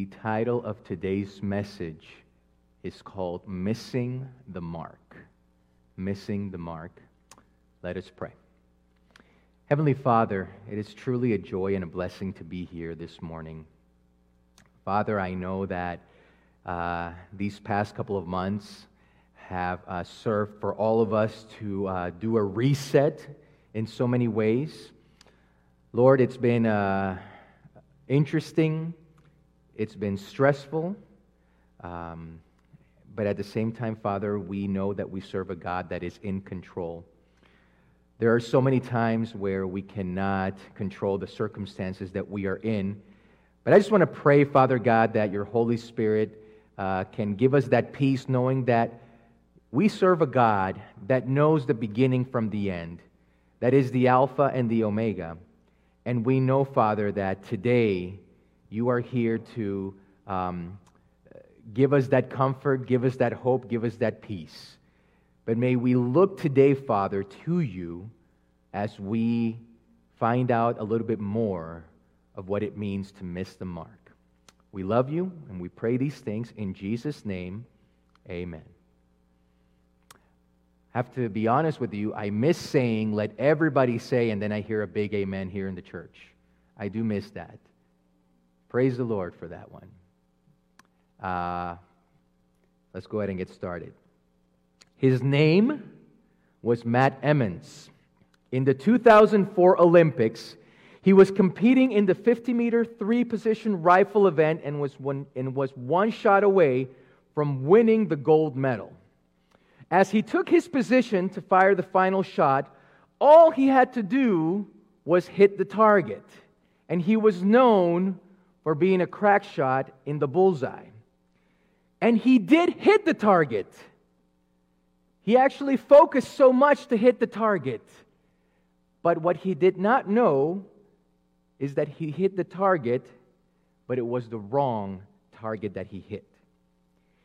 The title of today's message is called Missing the Mark. Missing the Mark. Let us pray. Heavenly Father, it is truly a joy and a blessing to be here this morning. Father, I know that uh, these past couple of months have uh, served for all of us to uh, do a reset in so many ways. Lord, it's been uh, interesting it's been stressful, um, but at the same time, Father, we know that we serve a God that is in control. There are so many times where we cannot control the circumstances that we are in. But I just want to pray, Father God, that your Holy Spirit uh, can give us that peace, knowing that we serve a God that knows the beginning from the end, that is the Alpha and the Omega. And we know, Father, that today you are here to um, give us that comfort, give us that hope, give us that peace. But may we look today, Father, to you as we find out a little bit more of what it means to miss the mark. We love you and we pray these things in Jesus' name. Amen. I have to be honest with you, I miss saying, let everybody say, and then I hear a big amen here in the church. I do miss that. Praise the Lord for that one. Uh, let's go ahead and get started. His name was Matt Emmons. In the 2004 Olympics, he was competing in the 50 meter three position rifle event and was, one, and was one shot away from winning the gold medal. As he took his position to fire the final shot, all he had to do was hit the target. And he was known for being a crack shot in the bullseye. And he did hit the target. He actually focused so much to hit the target. But what he did not know is that he hit the target, but it was the wrong target that he hit.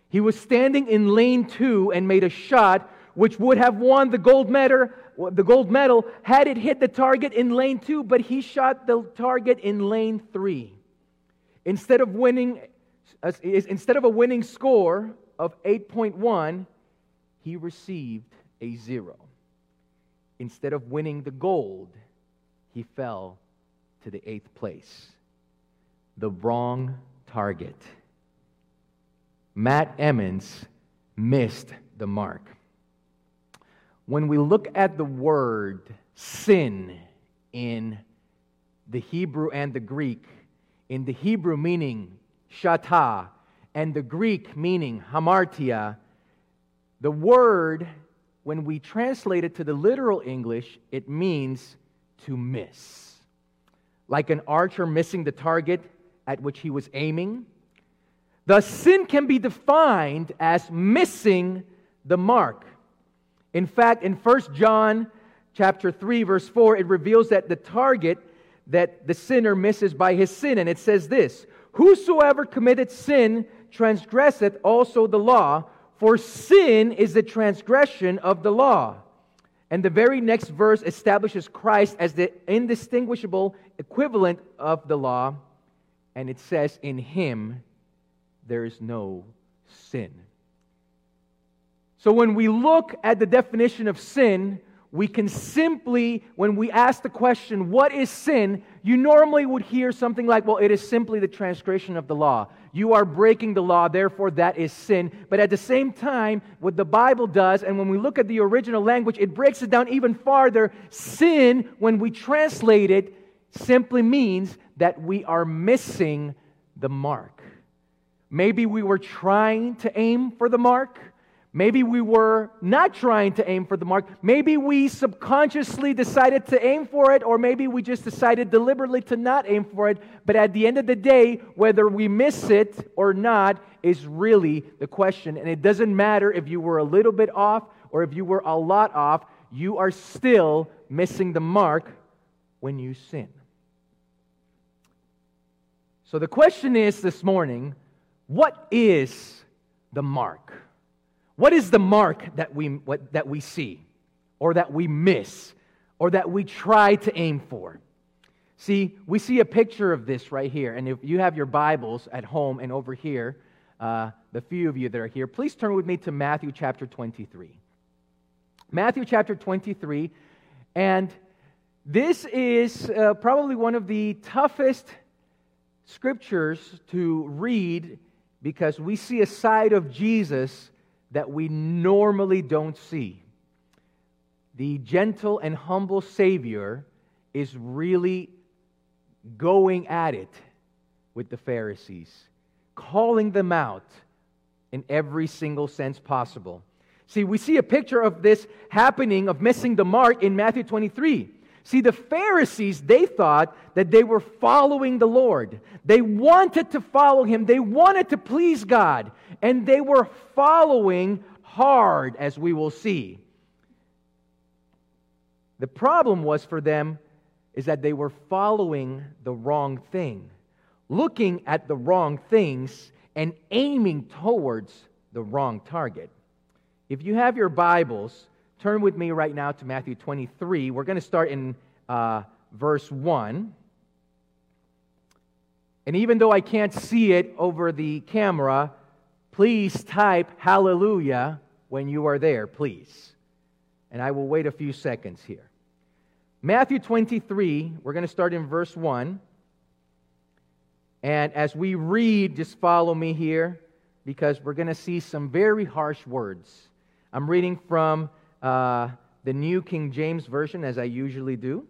He was standing in lane two and made a shot which would have won the gold medal, the gold medal had it hit the target in lane two, but he shot the target in lane three. Instead of winning, uh, instead of a winning score of 8.1, he received a zero. Instead of winning the gold, he fell to the eighth place. The wrong target. Matt Emmons missed the mark. When we look at the word sin in the Hebrew and the Greek, in the Hebrew meaning shata, and the Greek meaning hamartia, the word, when we translate it to the literal English, it means to miss. Like an archer missing the target at which he was aiming. The sin can be defined as missing the mark. In fact, in 1 John chapter 3 verse 4, it reveals that the target that the sinner misses by his sin. And it says this Whosoever committed sin transgresseth also the law, for sin is the transgression of the law. And the very next verse establishes Christ as the indistinguishable equivalent of the law. And it says, In him there is no sin. So when we look at the definition of sin, we can simply, when we ask the question, what is sin? You normally would hear something like, well, it is simply the transgression of the law. You are breaking the law, therefore that is sin. But at the same time, what the Bible does, and when we look at the original language, it breaks it down even farther. Sin, when we translate it, simply means that we are missing the mark. Maybe we were trying to aim for the mark Maybe we were not trying to aim for the mark. Maybe we subconsciously decided to aim for it, or maybe we just decided deliberately to not aim for it. But at the end of the day, whether we miss it or not is really the question. And it doesn't matter if you were a little bit off or if you were a lot off, you are still missing the mark when you sin. So the question is this morning what is the mark? What is the mark that we, what, that we see, or that we miss, or that we try to aim for? See, we see a picture of this right here. And if you have your Bibles at home and over here, uh, the few of you that are here, please turn with me to Matthew chapter 23. Matthew chapter 23. And this is uh, probably one of the toughest scriptures to read because we see a side of Jesus that we normally don't see. The gentle and humble Savior is really going at it with the Pharisees, calling them out in every single sense possible. See, we see a picture of this happening, of missing the mark in Matthew 23. See, the Pharisees, they thought that they were following the Lord. They wanted to follow him, they wanted to please God, and they were following hard, as we will see. The problem was for them is that they were following the wrong thing, looking at the wrong things, and aiming towards the wrong target. If you have your Bibles, Turn with me right now to Matthew 23. We're going to start in uh, verse 1. And even though I can't see it over the camera, please type hallelujah when you are there, please. And I will wait a few seconds here. Matthew 23, we're going to start in verse 1. And as we read, just follow me here because we're going to see some very harsh words. I'm reading from uh, the New King James Version, as I usually do.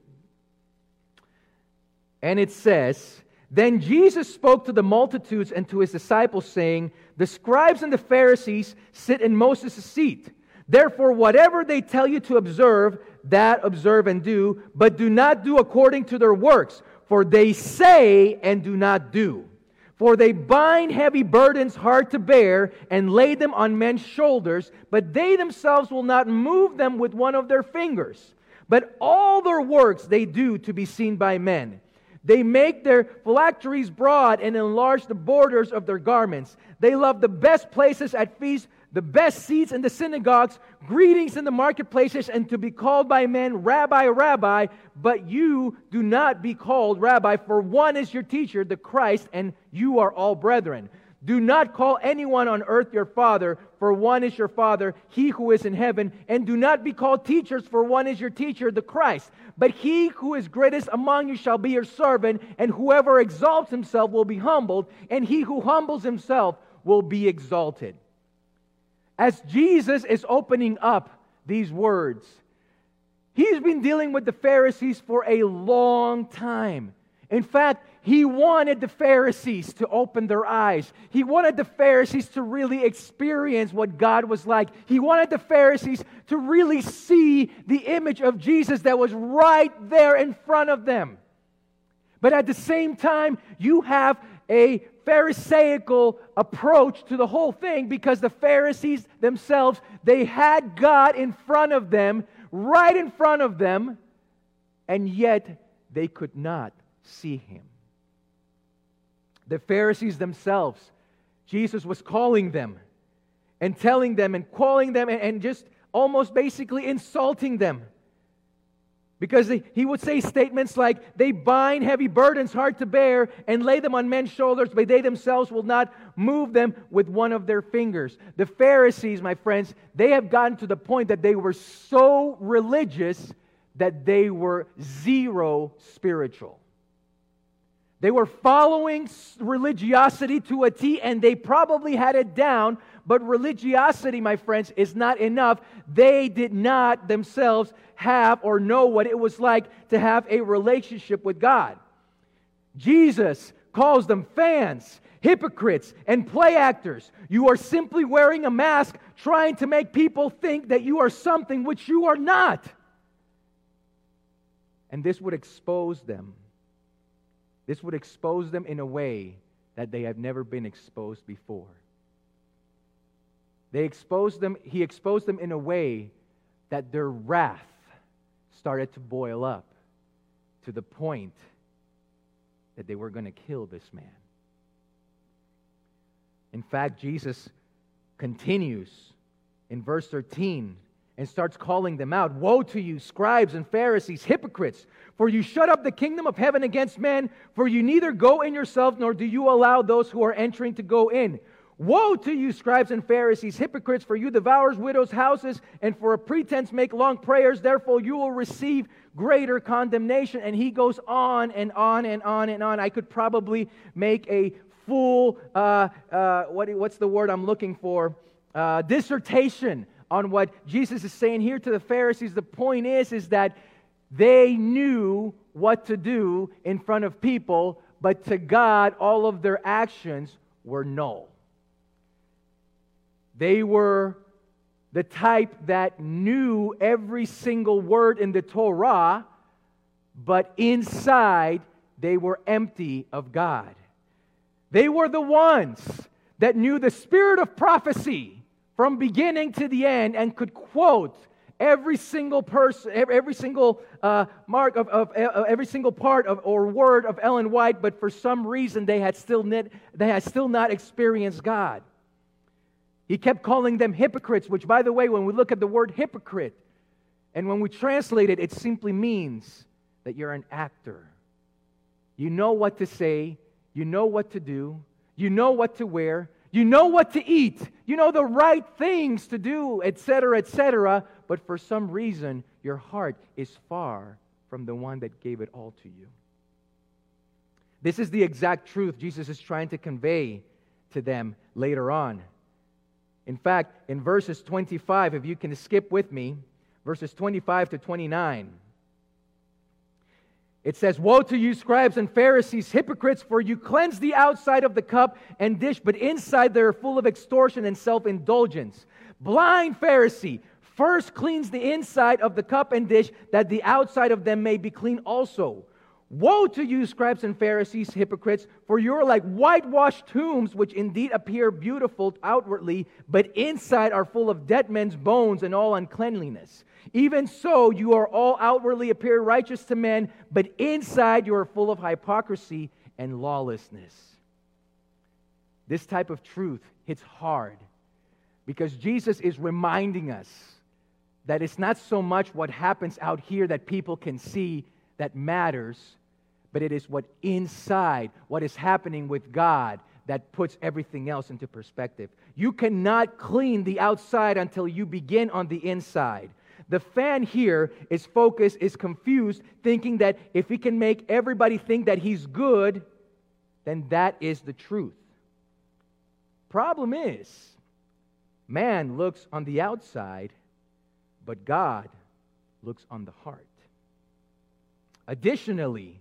And it says, Then Jesus spoke to the multitudes and to his disciples, saying, The scribes and the Pharisees sit in Moses' seat. Therefore, whatever they tell you to observe, that observe and do, but do not do according to their works, for they say and do not do. For they bind heavy burdens hard to bear and lay them on men's shoulders, but they themselves will not move them with one of their fingers. But all their works they do to be seen by men. They make their phylacteries broad and enlarge the borders of their garments. They love the best places at feasts the best seats in the synagogues, greetings in the marketplaces, and to be called by men, Rabbi, Rabbi. But you do not be called Rabbi, for one is your teacher, the Christ, and you are all brethren. Do not call anyone on earth your father, for one is your father, he who is in heaven. And do not be called teachers, for one is your teacher, the Christ. But he who is greatest among you shall be your servant, and whoever exalts himself will be humbled, and he who humbles himself will be exalted. As Jesus is opening up these words, he's been dealing with the Pharisees for a long time. In fact, he wanted the Pharisees to open their eyes. He wanted the Pharisees to really experience what God was like. He wanted the Pharisees to really see the image of Jesus that was right there in front of them. But at the same time, you have a Pharisaical approach to the whole thing because the Pharisees themselves, they had God in front of them, right in front of them, and yet they could not see him. The Pharisees themselves, Jesus was calling them and telling them and calling them and, just almost basically insulting them. Because he would say statements like, they bind heavy burdens hard to bear and lay them on men's shoulders, but they themselves will not move them with one of their fingers. The Pharisees, my friends, they have gotten to the point that they were so religious that they were zero spiritual. They were following religiosity to a T, and they probably had it down, but religiosity, my friends, is not enough. They did not themselves have or know what it was like to have a relationship with God. Jesus calls them fans, hypocrites, and play actors. You are simply wearing a mask trying to make people think that you are something which you are not. And this would expose them. This would expose them in a way that they have never been exposed before. They exposed them, he exposed them in a way that their wrath started to boil up to the point that they were going to kill this man. In fact, Jesus continues in verse 13 and starts calling them out Woe to you, scribes and Pharisees, hypocrites! For you shut up the kingdom of heaven against men, for you neither go in yourself nor do you allow those who are entering to go in. Woe to you, scribes and Pharisees, hypocrites, for you devour widows' houses, and for a pretense make long prayers. Therefore, you will receive greater condemnation. And he goes on and on and on and on. I could probably make a full, uh, uh, what, what's the word I'm looking for? Uh, dissertation on what Jesus is saying here to the Pharisees. The point is, is that they knew what to do in front of people, but to God, all of their actions were null. They were the type that knew every single word in the Torah, but inside they were empty of God. They were the ones that knew the spirit of prophecy from beginning to the end and could quote every single person, every single uh, mark of, of, of, every single part of or word of Ellen White, but for some reason they had still knit, they had still not experienced God. He kept calling them hypocrites, which, by the way, when we look at the word hypocrite and when we translate it, it simply means that you're an actor. You know what to say, you know what to do, you know what to wear, you know what to eat, you know the right things to do, etc., etc., but for some reason, your heart is far from the one that gave it all to you. This is the exact truth Jesus is trying to convey to them later on. In fact, in verses 25, if you can skip with me, verses 25 to 29, it says, Woe to you, scribes and Pharisees, hypocrites, for you cleanse the outside of the cup and dish, but inside they are full of extortion and self indulgence. Blind Pharisee, first cleans the inside of the cup and dish, that the outside of them may be clean also. Woe to you, scribes and Pharisees, hypocrites, for you are like whitewashed tombs, which indeed appear beautiful outwardly, but inside are full of dead men's bones and all uncleanliness. Even so, you are all outwardly appear righteous to men, but inside you are full of hypocrisy and lawlessness. This type of truth hits hard because Jesus is reminding us that it's not so much what happens out here that people can see that matters, but it is what inside, what is happening with God, that puts everything else into perspective. You cannot clean the outside until you begin on the inside. The fan here is focused, is confused, thinking that if he can make everybody think that he's good, then that is the truth. Problem is, man looks on the outside, but God looks on the heart. Additionally,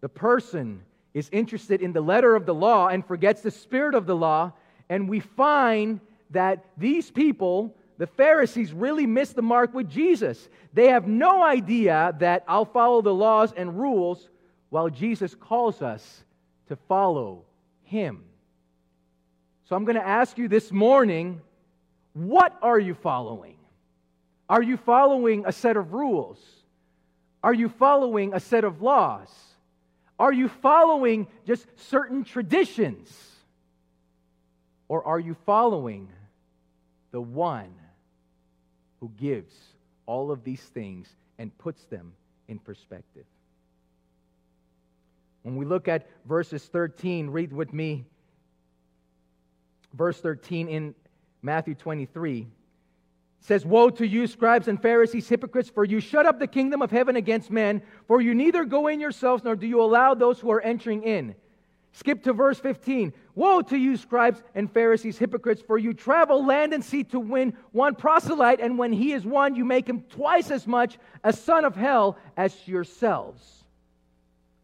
the person is interested in the letter of the law and forgets the spirit of the law, and we find that these people, the Pharisees, really missed the mark with Jesus. They have no idea that I'll follow the laws and rules while Jesus calls us to follow him. So I'm going to ask you this morning what are you following? Are you following a set of rules? Are you following a set of laws? Are you following just certain traditions? Or are you following the one who gives all of these things and puts them in perspective? When we look at verses 13, read with me verse 13 in Matthew 23 says, Woe to you, scribes and Pharisees, hypocrites, for you shut up the kingdom of heaven against men, for you neither go in yourselves nor do you allow those who are entering in. Skip to verse 15. Woe to you, scribes and Pharisees, hypocrites, for you travel land and sea to win one proselyte, and when he is won, you make him twice as much a son of hell as yourselves.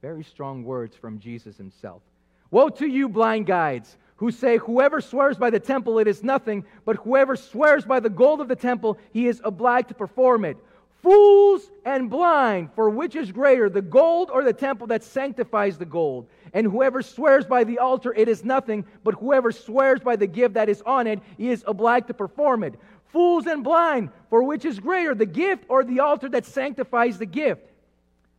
Very strong words from Jesus himself. Woe to you, blind guides! who say, Whoever swears by the temple, it is nothing, but whoever swears by the gold of the temple, he is obliged to perform it. Fools and blind, for which is greater, the gold or the temple that sanctifies the gold? And whoever swears by the altar, it is nothing, but whoever swears by the gift that is on it, he is obliged to perform it. Fools and blind, for which is greater, the gift or the altar that sanctifies the gift?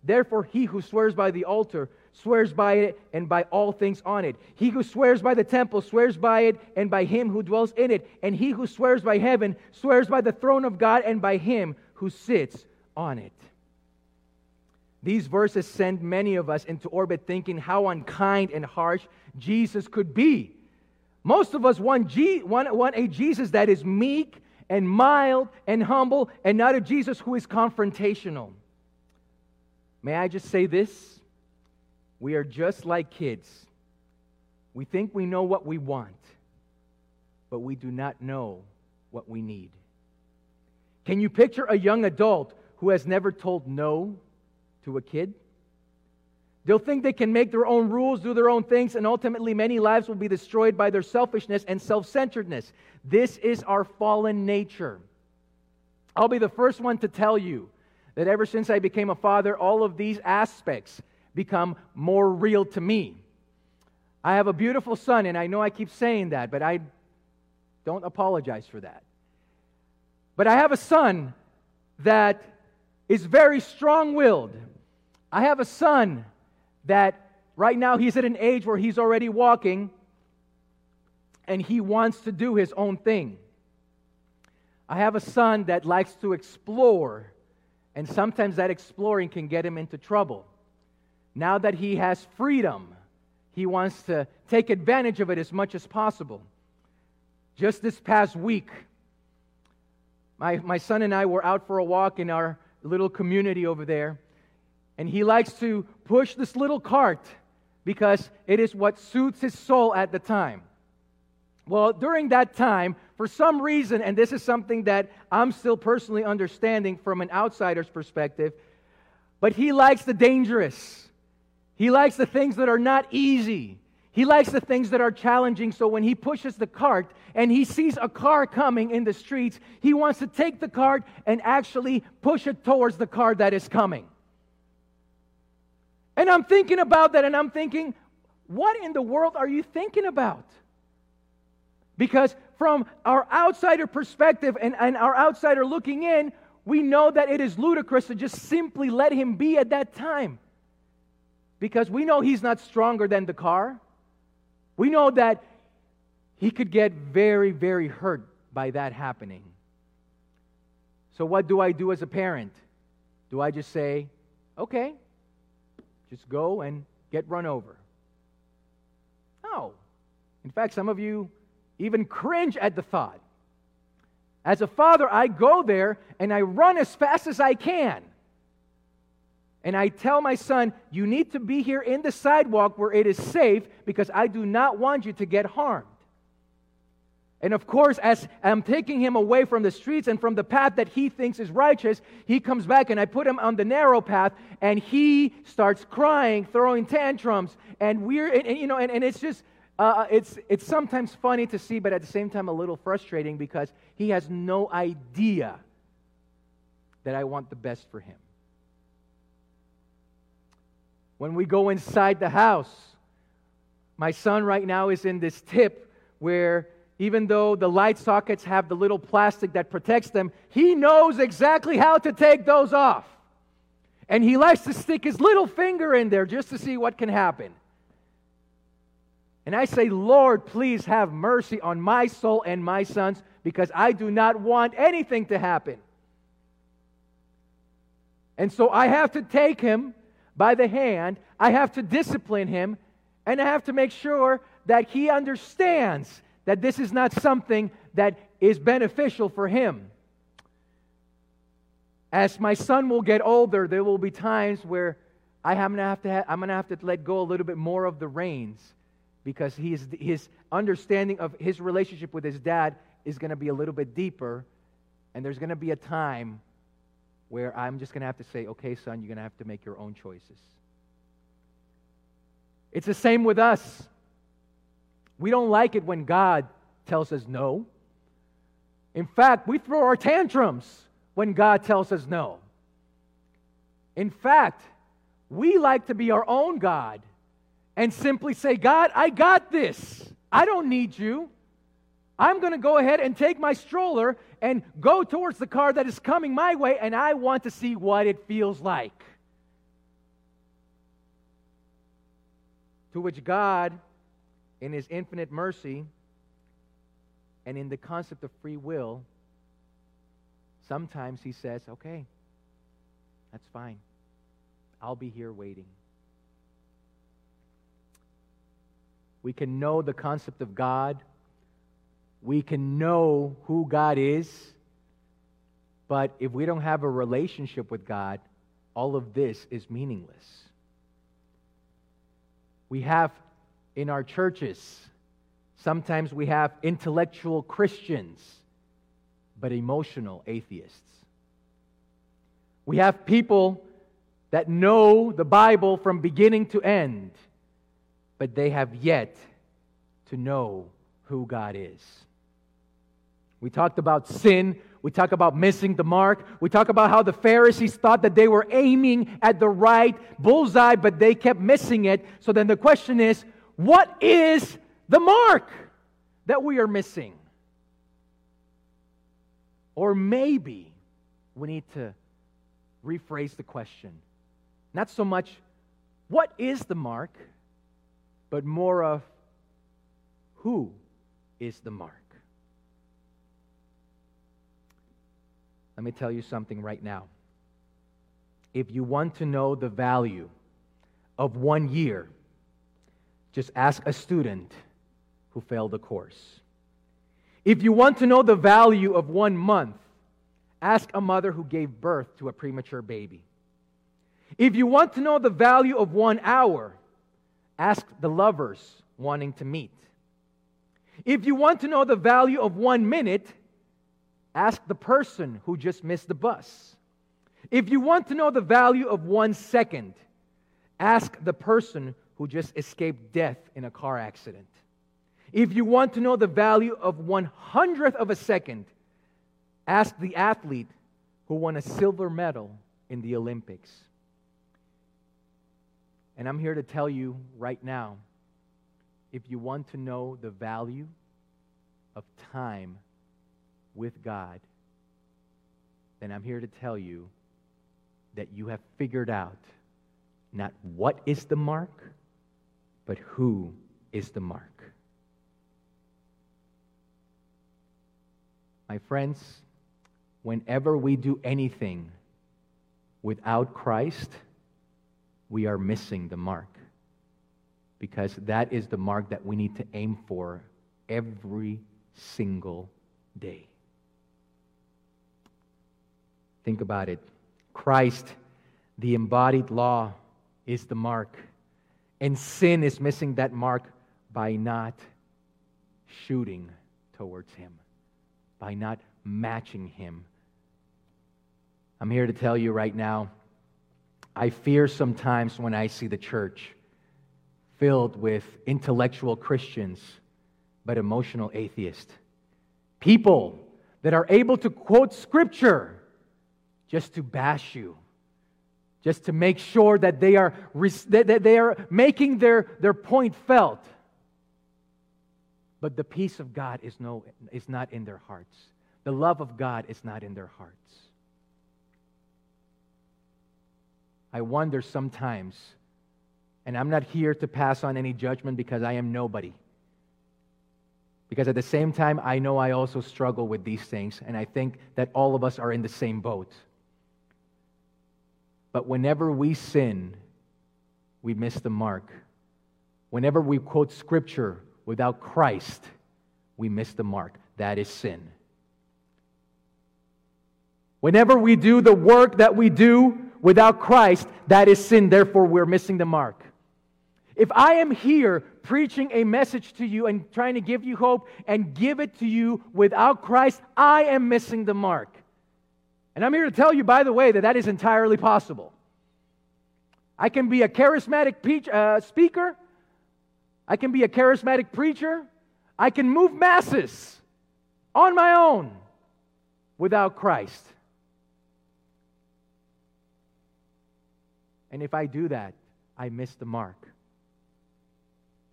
Therefore, he who swears by the altar swears by it and by all things on it. He who swears by the temple swears by it and by him who dwells in it. And he who swears by heaven swears by the throne of God and by him who sits on it. These verses send many of us into orbit thinking how unkind and harsh Jesus could be. Most of us want, G- want, want a Jesus that is meek and mild and humble and not a Jesus who is confrontational. May I just say this? We are just like kids. We think we know what we want, but we do not know what we need. Can you picture a young adult who has never told no to a kid? They'll think they can make their own rules, do their own things, and ultimately many lives will be destroyed by their selfishness and self centeredness. This is our fallen nature. I'll be the first one to tell you that ever since I became a father, all of these aspects become more real to me. I have a beautiful son, and I know I keep saying that, but I don't apologize for that. But I have a son that is very strong willed. I have a son that right now he's at an age where he's already walking and he wants to do his own thing. I have a son that likes to explore, and sometimes that exploring can get him into trouble. Now that he has freedom, he wants to take advantage of it as much as possible. Just this past week, my, my son and I were out for a walk in our little community over there, and he likes to push this little cart because it is what suits his soul at the time. Well, during that time, for some reason, and this is something that I'm still personally understanding from an outsider's perspective, but he likes the dangerous. He likes the things that are not easy. He likes the things that are challenging. So when he pushes the cart and he sees a car coming in the streets, he wants to take the cart and actually push it towards the car that is coming. And I'm thinking about that and I'm thinking, what in the world are you thinking about? Because from our outsider perspective and, and our outsider looking in, we know that it is ludicrous to just simply let him be at that time. Because we know he's not stronger than the car. We know that he could get very, very hurt by that happening. So, what do I do as a parent? Do I just say, okay, just go and get run over. No. In fact, some of you even cringe at the thought. As a father, I go there and I run as fast as I can. And I tell my son, You need to be here in the sidewalk where it is safe because I do not want you to get harmed. And of course, as I'm taking him away from the streets and from the path that he thinks is righteous, he comes back and I put him on the narrow path and he starts crying, throwing tantrums. And we're, and, and, you know, and, and it's just, uh, uh, it's, it's sometimes funny to see, but at the same time a little frustrating because he has no idea that I want the best for him. When we go inside the house, my son right now is in this tip where even though the light sockets have the little plastic that protects them, he knows exactly how to take those off. And he likes to stick his little finger in there just to see what can happen. And I say, Lord, please have mercy on my soul and my sons because I do not want anything to happen. And so I have to take him by the hand, I have to discipline him, and I have to make sure that he understands that this is not something that is beneficial for him. As my son will get older, there will be times where I am to have to, I'm going to have to let go a little bit more of the reins because his understanding of his relationship with his dad is going to be a little bit deeper. And there's going to be a time where I'm just going to have to say, okay, son, you're going to have to make your own choices. It's the same with us. We don't like it when God tells us no. In fact, we throw our tantrums when God tells us no. In fact, we like to be our own God and simply say, God, I got this. I don't need you. I'm going to go ahead and take my stroller and go towards the car that is coming my way, and I want to see what it feels like. To which God, in His infinite mercy and in the concept of free will, sometimes He says, okay, that's fine. I'll be here waiting. We can know the concept of God. We can know who God is. But if we don't have a relationship with God, all of this is meaningless. We have in our churches, sometimes we have intellectual Christians, but emotional atheists. We have people that know the Bible from beginning to end, but they have yet to know who God is. We talked about sin. We talk about missing the mark. We talk about how the Pharisees thought that they were aiming at the right bullseye, but they kept missing it. So then the question is what is the mark that we are missing? Or maybe we need to rephrase the question. Not so much, what is the mark, but more of, who is the mark? Let me tell you something right now. If you want to know the value of one year, just ask a student who failed a course. If you want to know the value of one month, ask a mother who gave birth to a premature baby. If you want to know the value of one hour, ask the lovers wanting to meet. If you want to know the value of one minute, ask the person who just missed the bus. If you want to know the value of one second, ask the person who just escaped death in a car accident. If you want to know the value of one hundredth of a second, ask the athlete who won a silver medal in the Olympics. And I'm here to tell you right now if you want to know the value of time with God, then I'm here to tell you that you have figured out not what is the mark, but who is the mark. My friends, whenever we do anything without Christ, we are missing the mark. Because that is the mark that we need to aim for every single day. Think about it. Christ, the embodied law, is the mark. And sin is missing that mark by not shooting towards Him, by not matching Him. I'm here to tell you right now I fear sometimes when I see the church filled with intellectual Christians but emotional atheists. People that are able to quote scripture just to bash you, just to make sure that they are, that they are making their, their point felt. But the peace of God is, no, is not in their hearts. The love of God is not in their hearts. I wonder sometimes, and I'm not here to pass on any judgment because I am nobody. Because at the same time, I know I also struggle with these things, and I think that all of us are in the same boat. But whenever we sin, we miss the mark. Whenever we quote scripture without Christ, we miss the mark. That is sin. Whenever we do the work that we do without Christ, that is sin. Therefore, we're missing the mark. If I am here preaching a message to you and trying to give you hope and give it to you without Christ, I am missing the mark. And I'm here to tell you, by the way, that that is entirely possible. I can be a charismatic preach, uh, speaker, I can be a charismatic preacher, I can move masses on my own without Christ. And if I do that, I miss the mark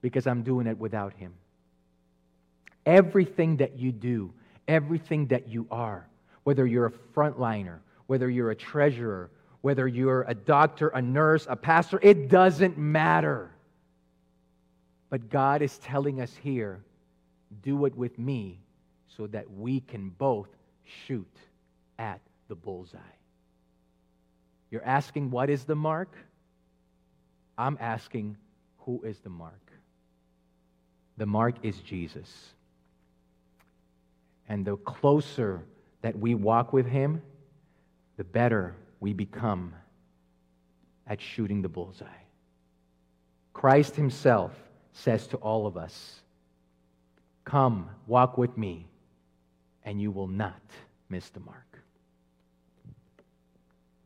because I'm doing it without Him. Everything that you do, everything that you are, whether you're a frontliner, whether you're a treasurer, whether you're a doctor, a nurse, a pastor, it doesn't matter. But God is telling us here do it with me so that we can both shoot at the bullseye. You're asking, what is the mark? I'm asking, who is the mark? The mark is Jesus. And the closer that we walk with him, the better we become at shooting the bullseye. Christ himself says to all of us, Come, walk with me, and you will not miss the mark.